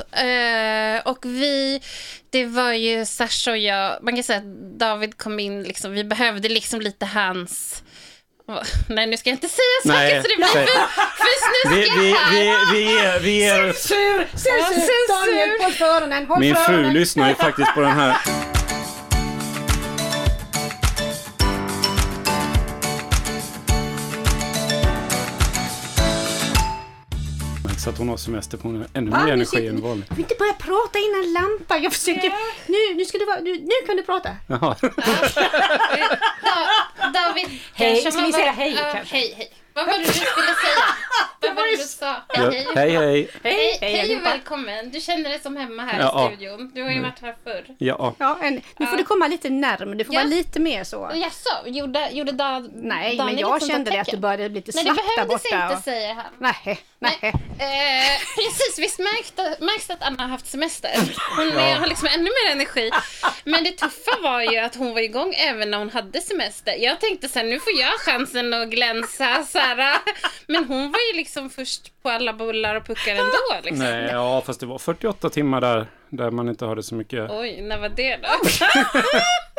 Eh, och vi, det var ju Sasha och jag, man kan säga att David kom in, liksom, vi behövde liksom lite hans... Nej, nu ska jag inte säga saker Nej, så det blir för, för Vi, snuskigt vi, här. vi, vi, är, vi är... Censur! Censur! censur. Daniel, håll för öronen! Håll Min fru lyssnar ju faktiskt på den här. Så att hon har semester på ännu Va? mer Nu energi än vanligt. Du får inte börja prata innan lampan. Jag försöker... Nu, nu ska du vara... Nu, nu kan du prata. Jaha. Da, David, Hej, ska vi säga hej, ja, kanske? Hej, hej. Vad var det du skulle säga? Vad var det du sa? Ja, Hej, hej, hej. Hej, hej och välkommen. Du känner dig som hemma här Ja. i studion. Du har ju varit här förr. Ja. Ja, en, nu får du komma lite närmare. Du får Ja. vara lite mer så. Jaså, gjorde, gjorde da, Nej, Daniel men jag sånt kände det att du började bli lite Nej, det slapp där behövdes borta. inte, säger han. Nej, nej. Eh, precis, visst märkte, märks att Anna har haft semester. Hon är, har liksom ännu mer energi. Men det tuffa var ju att hon var igång även när hon hade semester. Jag tänkte så här, nu får jag chansen att glänsa. Så här. Men hon var ju liksom först på alla bullar och puckar ändå. Liksom. Nej, ja, fast det var 48 timmar där, där man inte hörde så mycket. Oj, när var det då?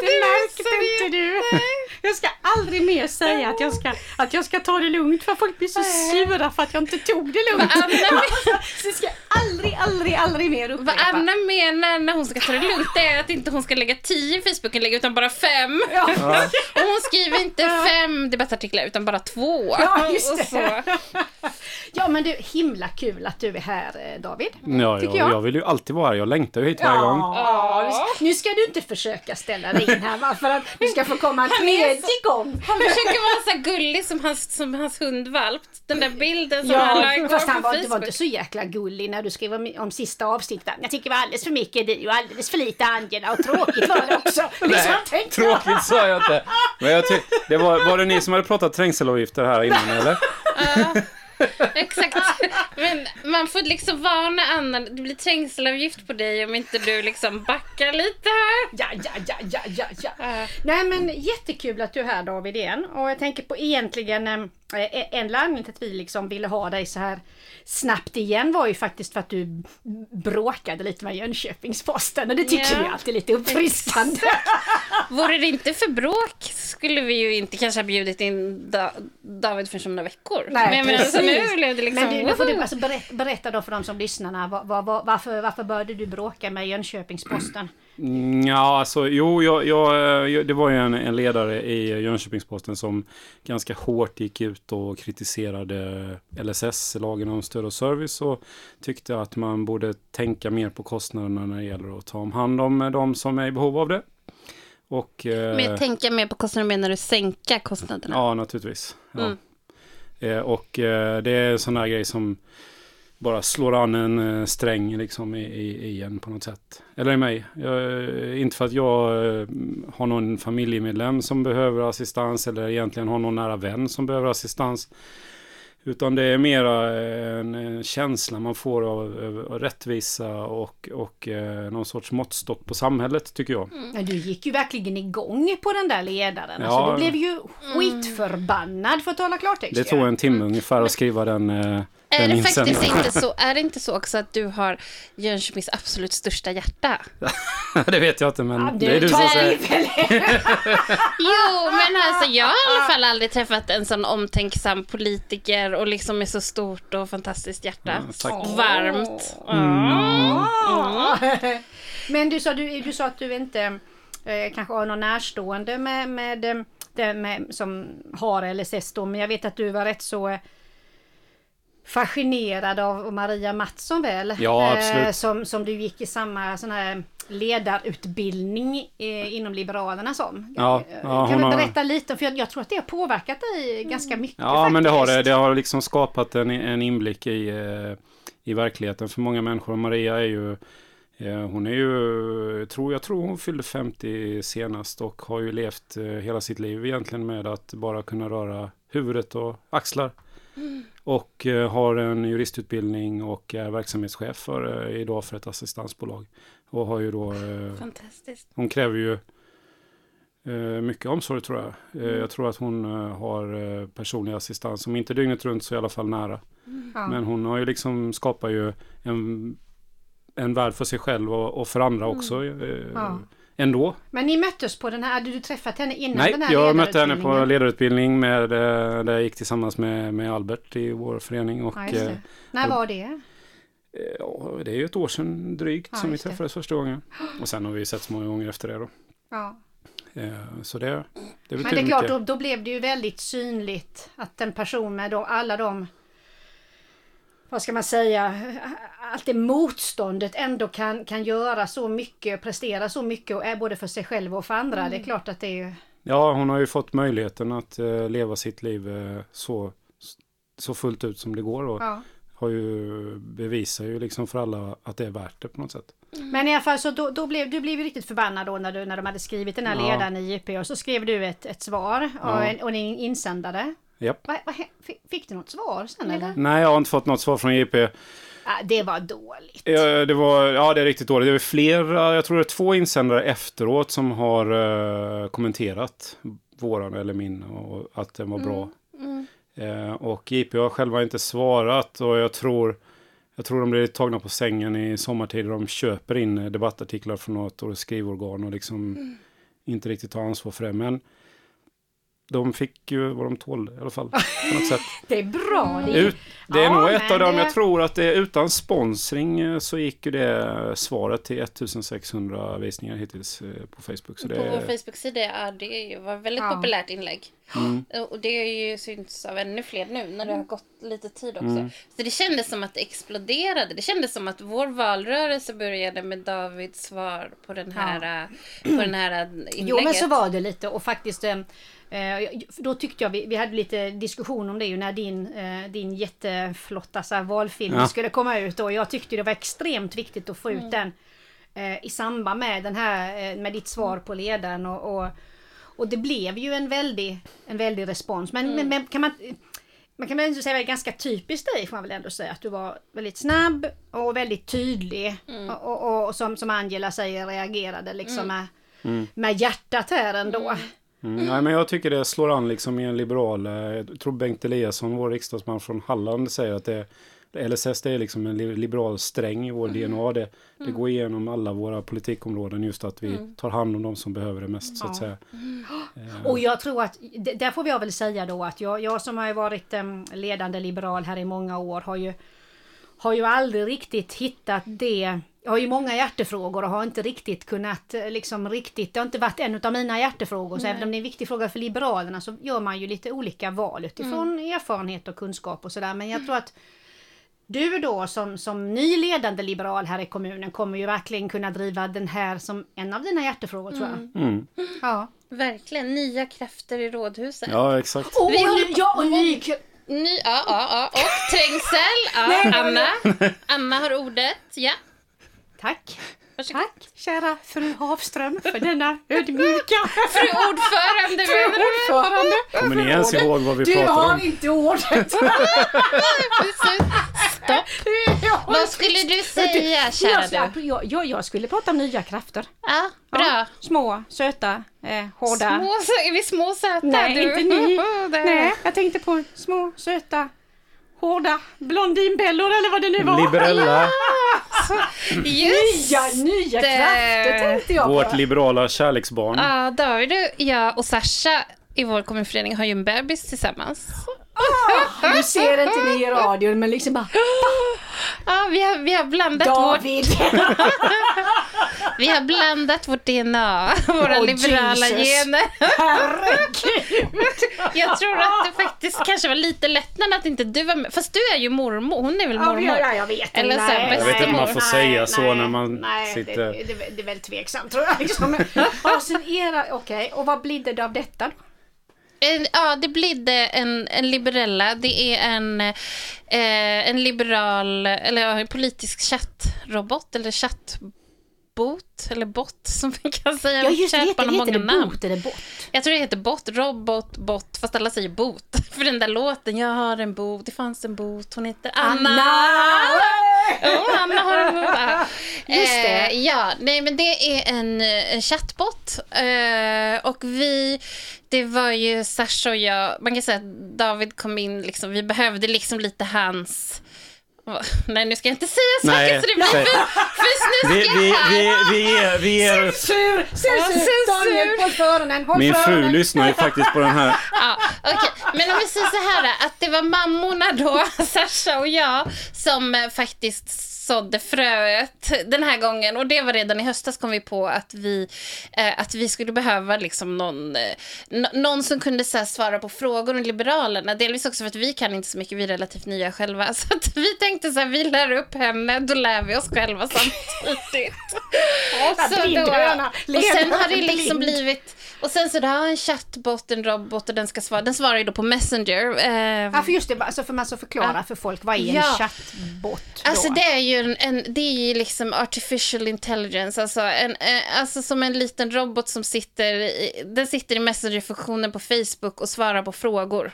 Det märkte inte du. Jag ska aldrig mer säga att jag ska, att jag ska ta det lugnt för folk blir så sura för att jag inte tog det lugnt. Vad Anna, Så det ska jag aldrig, aldrig, aldrig mer vad upprepa. Anna menar när hon ska ta det lugnt det är att inte hon ska lägga tio i Facebookinlägg utan bara fem. Ja. Skriver inte fem debattartiklar utan bara två. Ja, just det. så. ja, men du, himla kul att du är här eh, David. Ja, Tycker ja, jag. jag vill ju alltid vara här. Jag längtar ju hit varje gång. Ja, nu ska du inte försöka ställa dig in här va, för att du ska få komma en tredje gång. Han försöker vara så gullig som hans, som hans hundvalp. Den där bilden som han la Ja, igår fast han på var, inte- var Facebook. inte så jäkla gullig när du skrev om, om sista avsnittet. Jag tycker det var alldeles för mycket du och alldeles för lite Angela och tråkigt var det också. Det jag tänkte. Tråkigt sa jag inte. Men jag ty- det var, var det ni som hade pratat trängselavgifter här innan eller? Exakt. Men man får liksom varna Anna. Det blir trängselavgift på dig om inte du liksom backar lite här. Ja, ja, ja, ja, ja, ja. Ja. Nej men jättekul att du är här David igen. Och jag tänker på egentligen eh, en anledning till att vi liksom ville ha dig så här snabbt igen var ju faktiskt för att du bråkade lite med Jönköpings-Posten och det tycker Ja. vi alltid är lite uppfriskande. Vore det inte för bråk skulle vi ju inte kanske ha bjudit in da David för som några veckor. Nej, Men jag menar, så nu blev det liksom... Men du, nu får du alltså berätta, berätta då för de som lyssnar, vad, vad, varför, varför började du bråka med Jönköpings-Posten? Ja, alltså jo, jag, jag, jag, det var ju en, en ledare i Jönköpings-Posten som ganska hårt gick ut och kritiserade LSS, lagen om stöd och service och tyckte att man borde tänka mer på kostnaderna när det gäller att ta om hand om de som är i behov av det. Och, eh, Men tänka mer på kostnader menar du sänka kostnaderna? Ja, naturligtvis. Ja. Mm. Eh, och eh, det är en sån här grej som bara slår an en eh, sträng liksom i, i, i en på något sätt. Eller i mig. Jag, eh, inte för att jag eh, har någon familjemedlem som behöver assistans eller egentligen har någon nära vän som behöver assistans. Utan det är mera en, en känsla man får av, av rättvisa och, och eh, någon sorts måttstock på samhället tycker jag. Men du gick ju verkligen igång på den där ledaren. Ja. Alltså, du blev ju skitförbannad för att tala klartext. Det tog en timme ungefär att skriva den, eh, Är det faktiskt inte så, är det inte så också att du har Jönköpings absolut största hjärta? det vet jag inte men Ja, det är du som tar säger. Jo, men alltså jag har i alla fall aldrig träffat en sån omtänksam politiker och liksom med så stort och fantastiskt hjärta. Ja, tack. Och varmt. Ah. Men du sa, du, du sa att du inte eh, kanske har någon närstående med, med, eh, det med, som har LSS då, men jag vet att du var rätt så eh, fascinerad av Maria Mattsson väl? Ja, Eh, absolut. som, som du gick i samma sån här ledarutbildning eh, inom Liberalerna som. Ja, Eh, ja, kan du har- berätta lite? För jag, jag tror att det har påverkat dig ganska mycket Ja, men det har det. faktiskt. Det har liksom skapat en, en inblick i, i verkligheten för många människor. Maria är ju, hon är ju, tror, jag tror hon fyllde 50 senast och har ju levt hela sitt liv egentligen med att bara kunna röra huvudet och axlar. Och eh, har en juristutbildning och är verksamhetschef för, eh, idag för ett assistansbolag. Och har ju då eh, Fantastiskt. hon kräver ju mycket omsorg tror jag. Eh, jag tror att hon har personlig assistans, om inte dygnet runt så i alla fall nära. Ja. Men hon har ju liksom skapat ju en, en värld för sig själv och, och för andra också. Eh, Ja. Ändå. Men ni möttes på den här, hade du träffat henne innan Nej, den här jag mötte henne på ledarutbildning med, eh, där jag gick tillsammans med, med Albert i vår förening. Och, Ja, just eh, det. När var det? eh, ja, det är ju ett år sedan drygt Ja, som vi träffades första gången. Och sen har vi sett så många gånger efter det då. Ja. Eh, Så det, det Men det är klart, då, då blev det ju väldigt synligt att en person med då alla de vad ska man säga, allt det motståndet ändå kan, kan göra så mycket, prestera så mycket och är både för sig själv och för andra. Mm. Det är klart att det är ju... Ja, hon har ju fått möjligheten att eh, leva sitt liv eh, så, så fullt ut som det går. Och Ja. har ju, bevisar ju liksom för alla att det är värt det på något sätt. Men i alla fall så då, då blev du blev riktigt förbannad då när, du, när de hade skrivit den här Ja. ledaren i JP och så skrev du ett, ett svar och, Ja. en, och en insändare. Japp. Va, va, fick, du något svar sen eller? Nej, jag har inte fått något svar från JP. Ja, det var dåligt. Ja, det var, ja, det är riktigt dåligt. Det är flera, jag tror det är två insändare efteråt som har eh, kommenterat våran eller min och att den var bra. Eh, och JP har själva inte svarat och jag tror, jag tror de blir tagna på sängen i sommartider. De köper in debattartiklar från något skrivorgan och liksom inte riktigt tar ansvar för det. Men de fick ju vad de tålde i alla fall. På något sätt. Det är bra. Det är, Ut, det är Ja, nog ett av dem. det- Jag tror att det är utan sponsring eh, så gick ju det svaret till 1600 visningar hittills eh, på Facebook. Så det På vår är, Facebook-sida, ja det var ett väldigt Ja. populärt inlägg. mm, Och det har ju synts av ännu fler nu när det har gått lite tid också. Mm. Så det kändes som att det exploderade. Det kändes som att vår valrörelse började med Davids svar på den här, äh, på den här inlägget. Jo men så var det lite och faktiskt eh, eh, då tyckte jag vi, vi hade lite diskussion om det ju när din, eh, din jätteflotta så här, valfilm Ja. skulle komma ut och jag tyckte det var extremt viktigt att få ut den eh, i samband med den här med ditt svar på ledaren och, och, och det blev ju en väldig, en väldig respons. Men, men, men kan man man kan väl ändå säga att det är ganska typiskt dig får man väl ändå säga att du var väldigt snabb och väldigt tydlig och, och, och som, som Angela säger reagerade liksom med, med hjärtat här ändå. mm, nej, men jag tycker det slår an liksom i en liberal. eh, Jag tror Bengt Eliasson, vår riksdagsman från Halland, säger att det LSS det är liksom en li- liberal sträng i vår DNA. Det, det går igenom alla våra politikområden just att vi tar hand om de som behöver det mest så att säga. Och jag tror att, där får jag väl säga då att jag, jag som har varit ledande liberal här i många år har ju, har ju aldrig riktigt hittat det. Jag har ju många hjärtefrågor och har inte riktigt kunnat eh, liksom riktigt, det har inte varit en av mina hjärtefrågor. Så även om det är en viktig fråga för Liberalerna så gör man ju lite olika val utifrån erfarenhet och kunskap och sådär. Men jag tror att du då som, som ny ledande liberal här i kommunen kommer ju verkligen kunna driva den här som en av dina hjärtefrågor tror jag. Mm. Ja. Verkligen, nya krafter i rådhuset. Ja, exakt. Oh, Vi ny, ja, och ny, Ny, ja, ja, ja. Och trängsel. Ja, Anna. Anna har ordet. Ja, Tack. varsågod. Tack kära fru Havström för denna ödmjuka Fru ordförande du? ordförande. Kommer ni ens ihåg vad vi Du pratade har om? inte ordet. Stopp. Vad skulle du säga, kära jag, du? jag, jag, jag skulle prata om nya krafter. Ja, bra. Ja, små, söta, eh, hårda. Små, är vi små söta? Nej, du? inte ni. Nej, jag tänkte på små, söta, hårda blondinbellor eller vad det nu var. Liberella, Just Nya, nya det. krafter tänkte jag vårt på. liberala kärleksbarn. Ja, David, jag och Sasha i vår kommunförening har ju en bebis tillsammans. Du ser inte ni i radion men liksom bara Ja, vi har, vi har blandat vårt, David. vi har blandat vårt DNA, våra Oh, liberala Jesus. gener. Herregud. Jag tror att det faktiskt kanske var lite lättnad att inte du var med. Fast du är ju mormor, hon är väl mormor? ja, jag vet Eller så här, Nej, Jag vet inte om man får nej, säga så nej, när man nej, sitter- Det, det, det är väl tveksamt tror jag. Liksom. ja, sen era, okej, och vad blir det av detta då? Ja, det blir en, en liberella. Det är en, eh, en liberal, eller ja, en politisk chattrobot, eller chattbot, eller bot som vi kan säga. Ja just det, Chatbot heter, har heter många det namn. bot eller bot? Jag tror det heter bot, robot, bot, fast alla säger bot. För den där låten, jag har en bot, det fanns en bot, hon heter Anna. Ja, Anna har en bot. Just det. Eh, ja, nej men det är en, en chattbot. Eh, och vi, det var ju Sasha och jag, man kan säga att David kom in, liksom, vi behövde liksom lite hans Nej, nu ska jag inte säga saker Nej, så det blir för, för Vi, snuskigt vi, här. vi, vi ger, vi ger Censur! Censur! Daniel, håll för öronen! Håll min fru öronen. lyssnar ju faktiskt på den här. Ja, okej. Men om vi säger så här att det var mammorna då, Sasha och jag, som eh, faktiskt sådde fröet den här gången. Och det var redan i höstas kom vi på att vi, eh, att vi skulle behöva liksom någon, eh, någon som kunde så här, svara på frågor om Liberalerna. Delvis också för att vi kan inte så mycket, vi är relativt nya själva. Så att vi tänkte så här, vi lär upp henne, då lär vi oss själva samtidigt. Så då, och sen har det liksom blivit... Och sen så där, en chattbot, en robot och den ska svara. Den svarar ju då på Messenger. Eh, Ja, för just det, alltså för man ska förklara Ja. för folk, vad är en Ja. chattbot Alltså då? det är ju en, en, det är ju liksom artificial intelligence, alltså, en, eh, alltså som en liten robot som sitter i, den sitter i Messenger-funktionen på Facebook och svarar på frågor.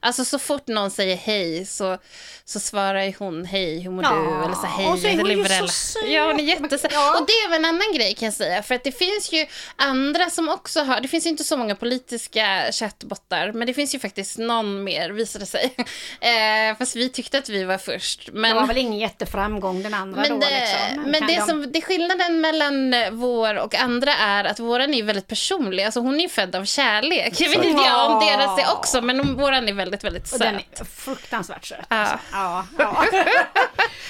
Alltså så fort någon säger hej så, så svarar ju hon hej, hur mår Ja, du? Eller så hej, och så är hon ju så söt. Ja, hon är jättesöt. Ja. Och det är väl en annan grej kan jag säga, för att det finns ju andra som också har, det finns ju inte så många politiska chattbottar, men det finns ju faktiskt någon mer, visade sig. Eh, fast vi tyckte att vi var först. Men... Det var väl ingen jätteframgång den andra Men, då det, liksom. men det, de- som, det skillnaden mellan eh, vår och andra är att våran är väldigt personlig. Alltså hon är ju född av kärlek. Jag vet inte om deras är också, men om- våran är väldigt, väldigt Och den söt. är fruktansvärt söt. Ja. Alltså. Ja, ja.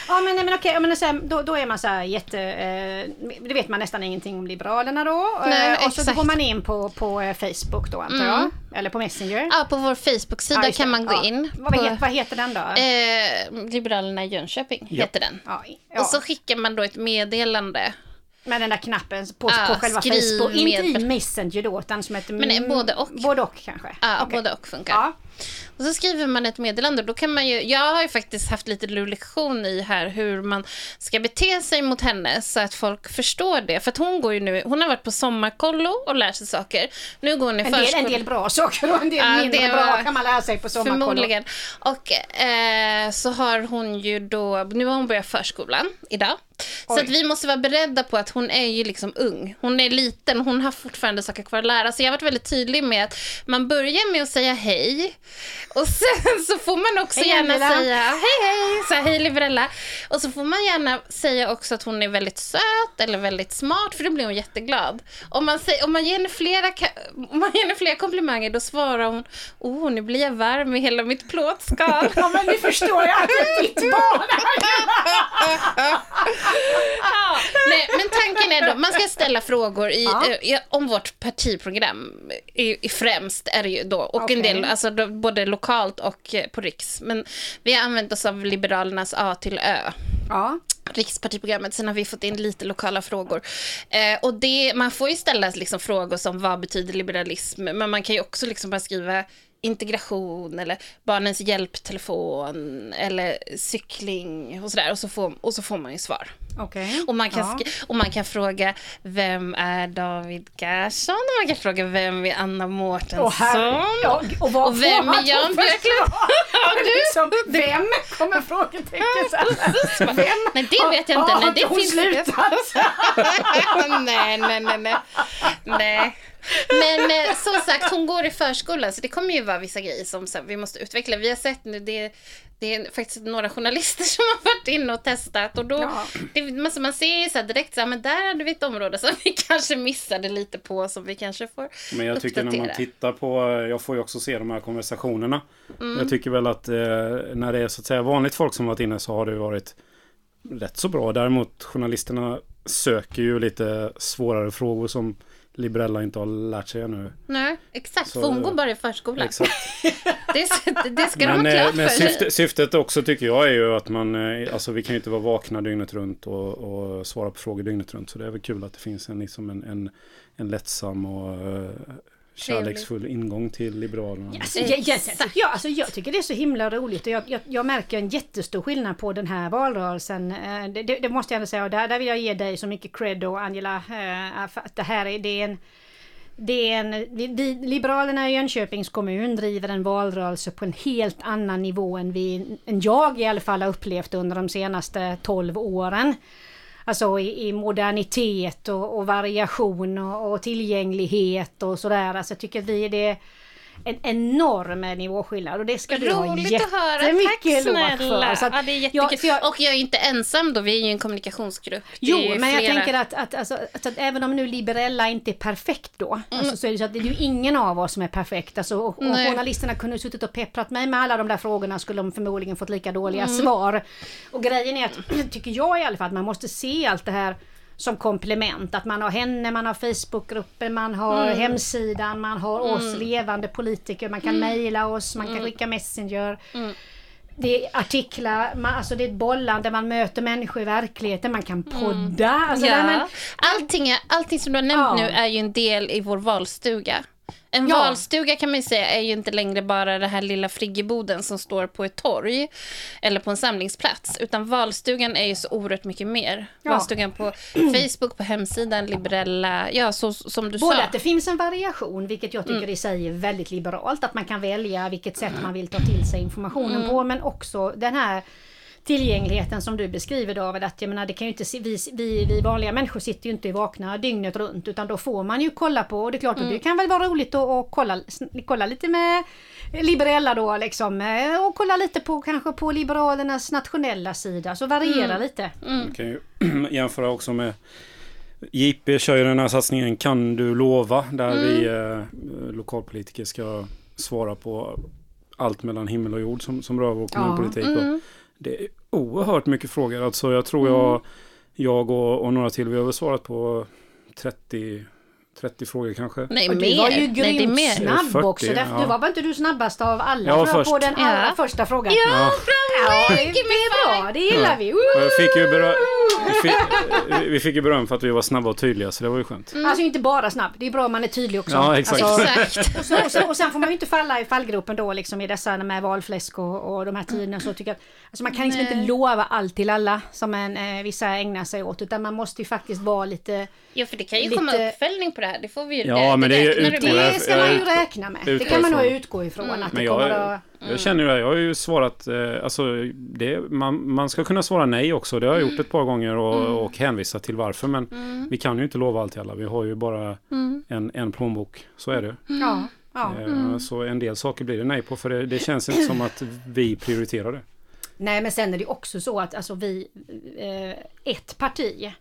ja men, nej, men okej, men så då, då är man så här jätte... Eh, det vet man nästan ingenting om Liberalerna då. Nej, eh, och så exakt. går man in på, på eh, Facebook då antar jag. Eller på Messenger. Ja, på vår Facebook-sida Ja, kan man gå in. Vad, på, heter, vad heter den då? eh, Liberalerna Jönköping heter den. Och så skickar man då ett meddelande. Med den där knappen på, Ja, på själva Facebook. Inte i Messenger då utan som ett... Men är både och. Både och kanske. Ja, Okej. både och funkar. Ja. Och så skriver man ett meddelande. Då kan man ju, jag har ju faktiskt haft lite lektion i här hur man ska bete sig mot henne så att folk förstår det. För hon går ju nu, hon har varit på sommarkollo och lärt sig saker. Nu går hon i En del, en del bra saker och en del Ja, mindre bra kan man lära sig på sommarkollo. Förmodligen. Och eh, så har hon ju då, nu har hon börjat förskolan idag. Så Oj. att vi måste vara beredda på att hon är ju liksom ung. Hon är liten, hon har fortfarande saker kvar att lära. Så jag har varit väldigt tydlig med att man börjar med att säga hej. Och sen så får man också Hej, gärna Angela. säga hej hej, så här, hej Livrella. Och så får man gärna säga också att hon är väldigt söt eller väldigt smart för då blir hon jätteglad. Om man, säger, om man, ger, henne flera, om man ger henne flera komplimanger då svarar hon oh nu blir jag varm i hela mitt plåtskal. Ja men nu förstår jag att det är ditt barn! Ja, nej, men tanken är då, man ska ställa frågor i, Ja. eh, i- om vårt partiprogram. I, i främst är det ju då, och Okej. en del, alltså då, både lokalt och eh, på riks. Men vi har använt oss av Liberalernas A till Ö. Ja. Rikspartiprogrammet, sen har vi fått in lite lokala frågor. Eh, och det, man får ju ställa liksom frågor som vad betyder liberalism, men man kan ju också liksom bara skriva integration eller barnens hjälptelefon eller cykling och sådär och så får, och så får man ju svar. Okej. Och man, kan ja. och man kan fråga vem är David Garsson? Och man kan fråga vem är Anna Mårtensson? Ja, och, vad Och vem är Jan Björklund? liksom, vem kommer frågetecken. Vem? Nej, det vet jag inte. Nej, det finns slutat? nej, nej, nej, nej. nej. Men eh, som sagt, hon går i förskolan så det kommer ju vara vissa grejer som så här, vi måste utveckla. Vi har sett nu, det, det är faktiskt några journalister som har varit inne och testat och då, Ja. det, man, så man ser ju så här direkt så här, men där hade vi ett område som vi kanske missade lite på som vi kanske får Men jag tycker när man uppdatera. tittar på, jag får ju också se de här konversationerna. Mm. Jag tycker väl att eh, när det är så att säga vanligt folk som varit inne så har det varit rätt så bra. Däremot journalisterna söker ju lite svårare frågor som Librella inte har lärt sig ännu. Nej, exakt. Så- för hon går bara i förskolan. Exakt. Det, det ska de Men, ha eh, klart men för sig. syfte, syftet också tycker jag är ju att man, eh, alltså vi kan ju inte vara vakna dygnet runt och, och svara på frågor dygnet runt. Så det är väl kul att det finns en, liksom en, en, en lättsam och eh, kärleksfull ingång till Liberalerna. Alltså, jag, jag, Exakt. ja, alltså, jag tycker det är så himla roligt och jag, jag, jag märker en jättestor skillnad på den här valrörelsen. Eh, Det, det, det måste jag ändå säga och där, där vill jag ge dig så mycket cred och Angela. eh, för att det här är, det är en det är en, vi, Liberalerna i Jönköpings kommun driver en valrörelse på en helt annan nivå än, vi, än jag i alla fall har upplevt under de senaste 12 åren. Alltså i, i modernitet och, och variation och, och tillgänglighet och sådär. Alltså jag tycker att vi det en enorm nivåskillnad och det ska du ha Roligt att höra. Tack jättemycket eloge för. Så att ja, det är jag- jättekul. för jag- Och jag är inte ensam då, vi är ju en kommunikationsgrupp. Det Jo, men jag flera. tänker att, att, alltså, att, att även om nu Liberella inte är perfekt då, Mm. alltså, så är det så att det är ju ingen av oss som är perfekt. Alltså, och, och journalisterna kunde suttit och pepprat mig med alla de där frågorna skulle de förmodligen fått lika dåliga Mm. svar. Och grejen är att, tycker jag i alla fall, att man måste se allt det här som komplement. Att man har henne, man har Facebookgrupper, man har Mm. hemsidan, man har oss levande politiker, man kan mejla oss, man Mm. kan skicka Messenger. Det är artiklar, man, alltså det är ett bollande, man möter människor i verkligheten, man kan podda. Alltså ja. man, allting, allting som du har nämnt Ja. nu är ju en del i vår valstuga. En Ja. valstuga kan man ju säga är ju inte längre bara den här lilla friggeboden som står på ett torg eller på en samlingsplats. Utan valstugan är ju så oerhört mycket mer. Ja. Valstugan på Facebook, på hemsidan, liberella, ja så som du Både sa. att det finns en variation, vilket jag tycker i sig är väldigt liberalt, att man kan välja vilket sätt man vill ta till sig informationen på, men också den här tillgängligheten som du beskriver David, att jag menar, det kan ju inte, se- vi, vi, vi vanliga människor sitter ju inte vakna dygnet runt, utan då får man ju kolla på, och det är klart att det kan väl vara roligt att, att kolla, kolla lite med Liberella då liksom, eh, och kolla lite på kanske på Liberalernas nationella sida, så variera lite. Man kan ju jämföra också med JP kör ju den här satsningen Kan du lova? Där vi eh, lokalpolitiker ska svara på allt mellan himmel och jord som, som rör vår kommunpolitik. Och det är oerhört mycket frågor. Alltså jag tror jag, jag och, och några till, vi har väl svarat på 30, 30 frågor kanske. Nej, mer. du var ju Nej, det är grymt mer. snabb 40, också. Därför, ja. Du var väl inte du snabbast av alla Jag var jag, på först. den allra Ja. första frågan? Ja, Ja. det, är bra, det gillar vi. Jag fick ju vi, fick, vi fick ju beröm för att vi var snabba och tydliga så det var ju skönt. Alltså inte bara snabb, det är bra om man är tydlig också. Ja, exakt. Alltså, Exakt. och, så, och, så, och sen får man ju inte falla i fallgropen då liksom i dessa med valfläsk och, och de här tiderna. Så tycker jag, alltså man kan liksom Nej. inte lova allt till alla som en, eh, vissa ägnar sig åt. Utan man måste ju faktiskt vara lite... Ja, för det kan ju Lite- komma uppföljning på det Det får vi ju Ja, men det med. jag- Det ska man ju räkna med. Det kan man nog utgå ifrån. Att Men det jag, att... jag känner ju det, jag har ju svarat, eh, alltså det, man, man ska kunna svara nej också. Det har jag gjort ett par gånger och, och hänvisa till varför. Men vi kan ju inte lova allt till alla. Vi har ju bara en, en plånbok. Så är det. Ja, ja. Eh, Så en del saker blir det nej på för det, det känns inte som att vi prioriterar det. Nej men sen är det också så att alltså vi, eh, ett parti,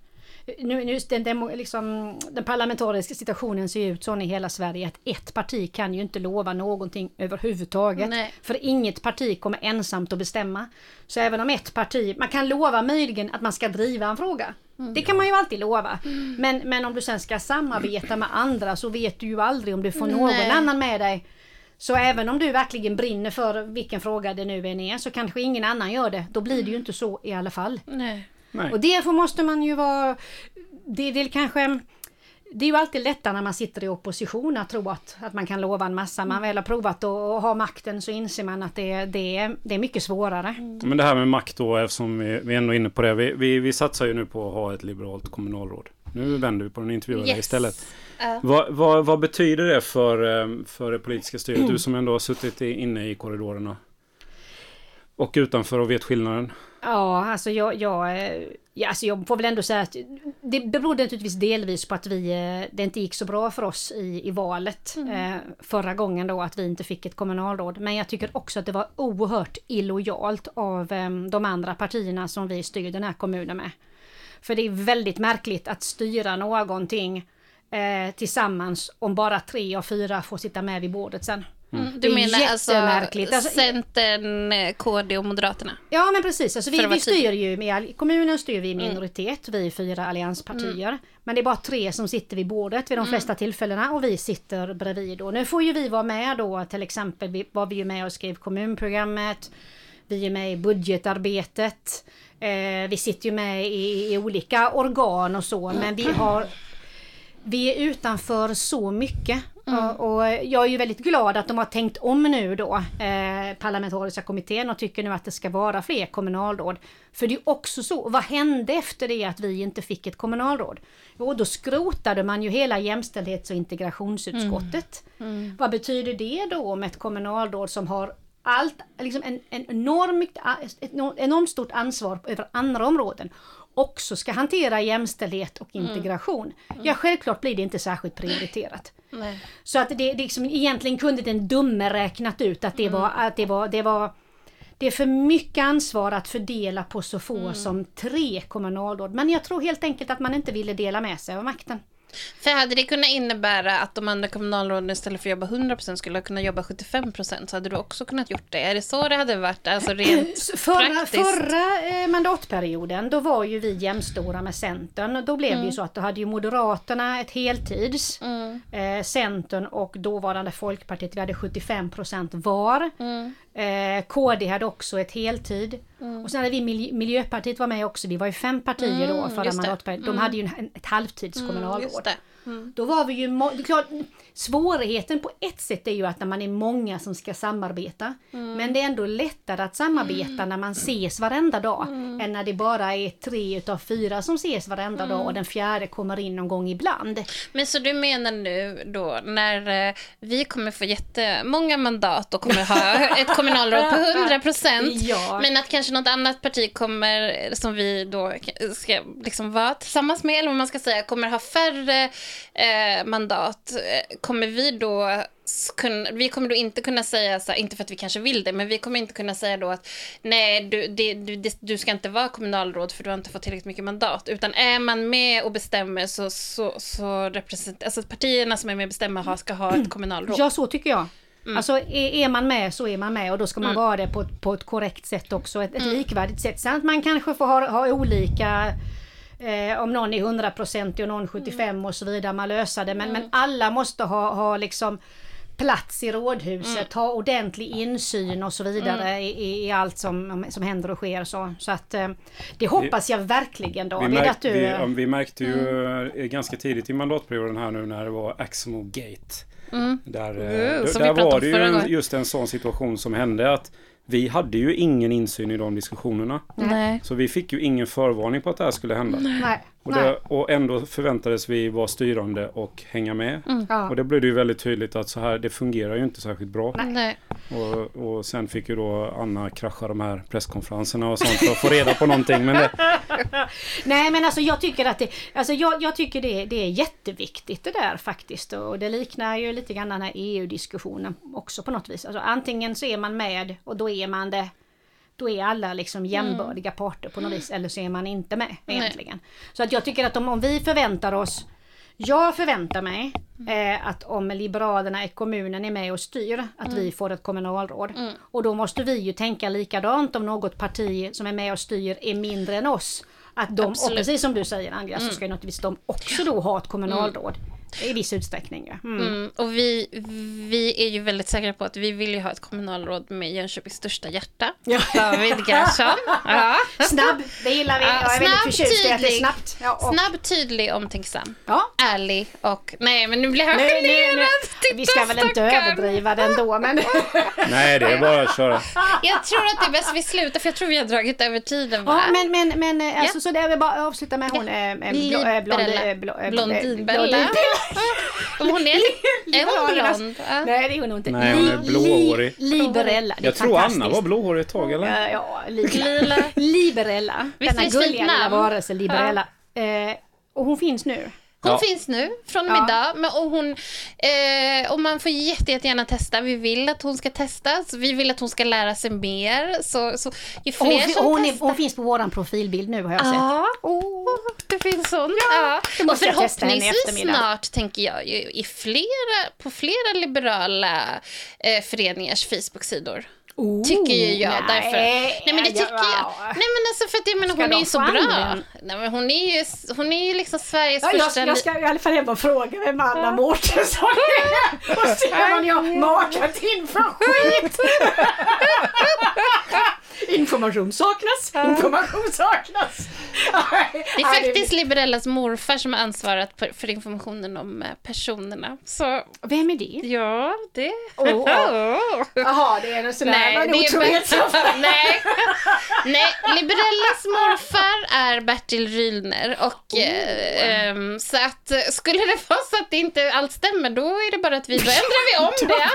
nu, nu den, demo, liksom, den parlamentariska situationen ser ut så i hela Sverige att ett parti kan ju inte lova någonting överhuvudtaget. Nej. För inget parti kommer ensamt att bestämma. Så även om ett parti, man kan lova möjligen att man ska driva en fråga. Det kan man ju alltid lova. Men, men om du sen ska samarbeta med andra så vet du ju aldrig om du får någon Nej. annan med dig. Så även om du verkligen brinner för vilken fråga det nu än är så kanske ingen annan gör det. Då blir det ju inte så i alla fall. Nej. Nej. Och därför måste man ju vara... Det är väl kanske... Det är ju alltid lättare när man sitter i opposition att tro att, att man kan lova en massa. Man väl har provat att ha makten så inser man att det, det, är, det är mycket svårare. Men det här med makt då, eftersom vi, vi är ändå inne på det. Vi, vi, vi satsar ju nu på att ha ett liberalt kommunalråd. Nu vänder vi på den intervjuade Yes. istället. Ja. Vad, vad, vad betyder det för, eh, för det politiska styret? Du som ändå har suttit inne i korridorerna. Och utanför och vet skillnaden. Ja, alltså jag, jag, eh, ja, alltså jag får väl ändå säga att det berodde naturligtvis delvis på att vi, eh, det inte gick så bra för oss i, i valet eh, förra gången då att vi inte fick ett kommunalråd. Men jag tycker också att det var oerhört illojalt av eh, de andra partierna som vi styr den här kommunen med. För det är väldigt märkligt att styra någonting eh, tillsammans om bara tre av fyra får sitta med vid bordet sen. Mm, Det du är menar alltså. Alltså- Centern, eh, KD och Moderaterna? Ja men precis, alltså vi, vi styr ju med, i kommunen styr vi i minoritet, vi är fyra allianspartier. Men det är bara tre som sitter vid bordet vid de flesta tillfällena och vi sitter bredvid. Och nu får ju vi vara med då, till exempel vi, var vi ju med och skrev kommunprogrammet. Vi är med i budgetarbetet. Eh, vi sitter ju med i, i olika organ och så men vi har vi är utanför så mycket. Och, och jag är ju väldigt glad att de har tänkt om nu då, eh, parlamentariska kommittén och tycker nu att det ska vara fler kommunalråd. För det är också så, vad hände efter det att vi inte fick ett kommunalråd? Jo, då skrotade man ju hela jämställdhets och integrationsutskottet. Vad betyder det då om ett kommunalråd som har allt, liksom en, en enormt, ett enormt stort ansvar över andra områden också ska hantera jämställdhet och integration. Ja, självklart blir det inte särskilt prioriterat. Nej. Så att det, det liksom, egentligen kunde den dumme räknat ut att det var, att det var, det var det är för mycket ansvar att fördela på så få som tre kommunalråd. Men jag tror helt enkelt att man inte ville dela med sig av makten. För hade det kunnat innebära att de andra kommunalråden istället för att jobba 100% skulle kunna jobba 75% så hade du också kunnat gjort det. Är det så det hade varit? Alltså rent Förra, praktiskt? förra eh, mandatperioden då var ju vi jämstora med Centern. Då blev det ju så att då hade ju Moderaterna ett heltids, Mm. eh, Centern och dåvarande Folkpartiet, vi hade 75% var. Mm. Eh, KD hade också ett heltid. Och sen hade vi Mil- Miljöpartiet var med också, vi var ju fem partier då Mm, förra just det. mandatperioden. De hade ju en, ett halvtidskommunalråd. Mm. Mm. Då var vi ju, det är klart, svårigheten på ett sätt är ju att när man är många som ska samarbeta. Mm. Men det är ändå lättare att samarbeta när man ses varenda dag. Mm. Än när det bara är tre utav fyra som ses varenda dag Mm. och den fjärde kommer in någon gång ibland. Men så du menar nu då när eh, vi kommer få jättemånga mandat och kommer ha ett kommunalråd på 100 procent Ja. men att kanske något annat parti kommer som vi då ska liksom vara tillsammans med eller vad man ska säga kommer ha färre eh, mandat eh, kommer vi då vi kommer då inte kunna säga så här, inte för att vi kanske vill det, men vi kommer inte kunna säga då att nej, du, det, du, du ska inte vara kommunalråd för du har inte fått tillräckligt mycket mandat. Utan är man med och bestämmer så, så, så representerar, alltså partierna som är med och bestämmer ska ha ett kommunalråd. Ja, så tycker jag. Mm. Alltså är, man med så är man med och då ska man vara det på, på ett korrekt sätt också, ett, ett Mm. likvärdigt sätt. Sen att man kanske får ha, ha olika eh, om någon är 100% och någon 75 och så vidare, man löser det. Men, Mm. men alla måste ha, ha liksom plats i rådhuset, Mm. ha ordentlig insyn och så vidare i, i, i allt som, som händer och sker. Så, så att eh, det hoppas jag verkligen Vi, David märk, att du... vi, ja, vi märkte ju Mm. eh, ganska tidigt i mandatperioden här nu när det var Axmo Gate. Där, eh, Mm, d- som vi där pratade var det ju just en sån situation som hände att vi hade ju ingen insyn i de diskussionerna. Nej. Så vi fick ju ingen förvarning på att det här skulle hända. Nej, Och, det, och ändå förväntades vi vara styrande och hänga med. Ja. Och det blev det ju väldigt tydligt att så här, det fungerar ju inte särskilt bra. Nej. Och, och sen fick ju då Anna krascha de här presskonferenserna och sånt för att få reda på någonting. Men det, Nej men alltså jag tycker att det, alltså jag, jag tycker det, det är jätteviktigt det där faktiskt. Och det liknar ju lite grann den här EU-diskussionen också på något vis. Alltså antingen så är man med och då är man det då är alla liksom jämbördiga parter på något vis, eller så är man inte med egentligen. Så att jag tycker att om, om vi förväntar oss jag förväntar mig eh, att om Liberalerna i kommunen är med och styr, att vi får ett kommunalråd. Och då måste vi ju tänka likadant om något parti som är med och styr är mindre än oss. Att de, och precis som du säger Angela, så ska ju naturligtvis de också då ha ett kommunalråd. I viss utsträckning ju. Mm. Mm, och vi, vi är ju väldigt säkra på att vi vill ju ha ett kommunalråd med Jönköpings största hjärta. Ja. David Gerhardsson. Ja. Snabb, det gillar vi. Ja, jag är väldigt snabb, förtjust i att det är tydlig. snabbt. Ja, och, Snabb, tydlig, omtänksam. ja. Ärlig och... Nej, men nu blir han Nu, nu, nu, generad. vi ska väl inte överdriva den då men... nej, det är bara att köra. Jag tror att det är bäst vi slutar, för jag tror vi har dragit över tiden. Va? Ja, men, men, men eh, alltså, så det är väl bara avsluta med hon eh, eh, blå- eh, blond- blå- eh, Blondinbella. blondin- Om hon är, är hon blond? Ja. Nej det är hon nog inte. Nej, hon är blåhårig. li- Liberella. det är Jag tror Anna var blåhårig ett tag eller? Ja, ja li- Lila. Liberella. Visst Denna gulliga lilla varelse, Liberella. Eh, och hon finns nu. Hon Ja. finns nu från och med Ja. idag. Men, och, hon, eh, och man får jätte, jättegärna testa. Vi vill att hon ska testa. Så vi vill att hon ska lära sig mer. Så, så ju Och fler Hon, som hon, är, testar. hon finns på våran profilbild nu har jag sett. Ja, Oh. det finns hon. Ja. då Och förhoppningsvis snart, tänker jag, i flera, på flera liberala eh, föreningars Facebook-sidor. Oh, Tycker ju jag. nej, därför. Nej men det tycker jag. ja. Nej men alltså för att jag menar hon är ju så bra. Nej men hon är ju, hon är ju liksom Sveriges Ja, jag, första... jag ska i alla fall hem och fråga vem Anna Mårtensson är och se vad ni har makat in för skit. Information saknas, information saknas. Det är faktiskt Liberellas morfar som har ansvarat för informationen om eh, personerna. Så Vem är det? ja, det... Oh, Jaha, det är någon sån där Nej, otrohet. Nej. Nej, Liberellas morfar är Bertil Rylner och eh, ehm, så att eh, skulle det vara så att det inte allt stämmer då är det bara att vi, då ändrar vi om det.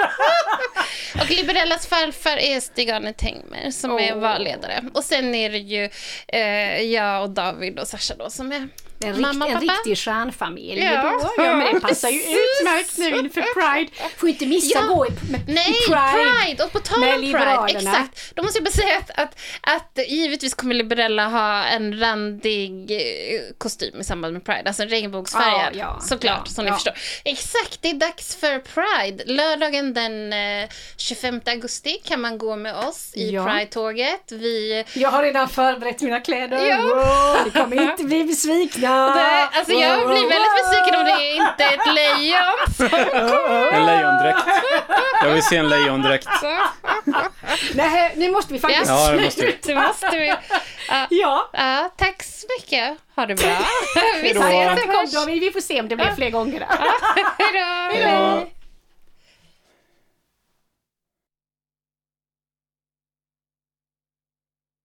och Liberellas farfar är Stig-Arne Tengmer som är jag vara ledare. Och sen är det ju eh, jag och David och Sasha då som är en, rikt, mamma en riktig stjärnfamilj Ja. då. Ja, men det passar ju utmärkt nu inför Pride. Får inte missa Ja. gå i, med, Nej, i Pride. Och på tal om Pride, exakt. Då måste jag bara säga att, att, att givetvis kommer Liberella ha en randig eh, kostym i samband med Pride. Alltså en regnbågsfärgad, Ja, ja, såklart, ja, som ni förstår. Exakt, det är dags för Pride. Lördagen den eh, 25 augusti kan man gå med oss i. Pride-tåget. Vi Jag har redan förberett mina kläder. Ja. Wow, ni kommer inte bli besvikna. Det, alltså jag blir väldigt besviken om det är inte är ett lejon. En lejondräkt. Jag vill se en lejondräkt. Nej, nu måste vi faktiskt Ja, det måste vi. Det måste vi. Ja, Ja. ja, tack så mycket. Ha det bra. Vi Hejdå. Ses och hörs. Vi får se om det blir fler gånger. Hej då. Hej då.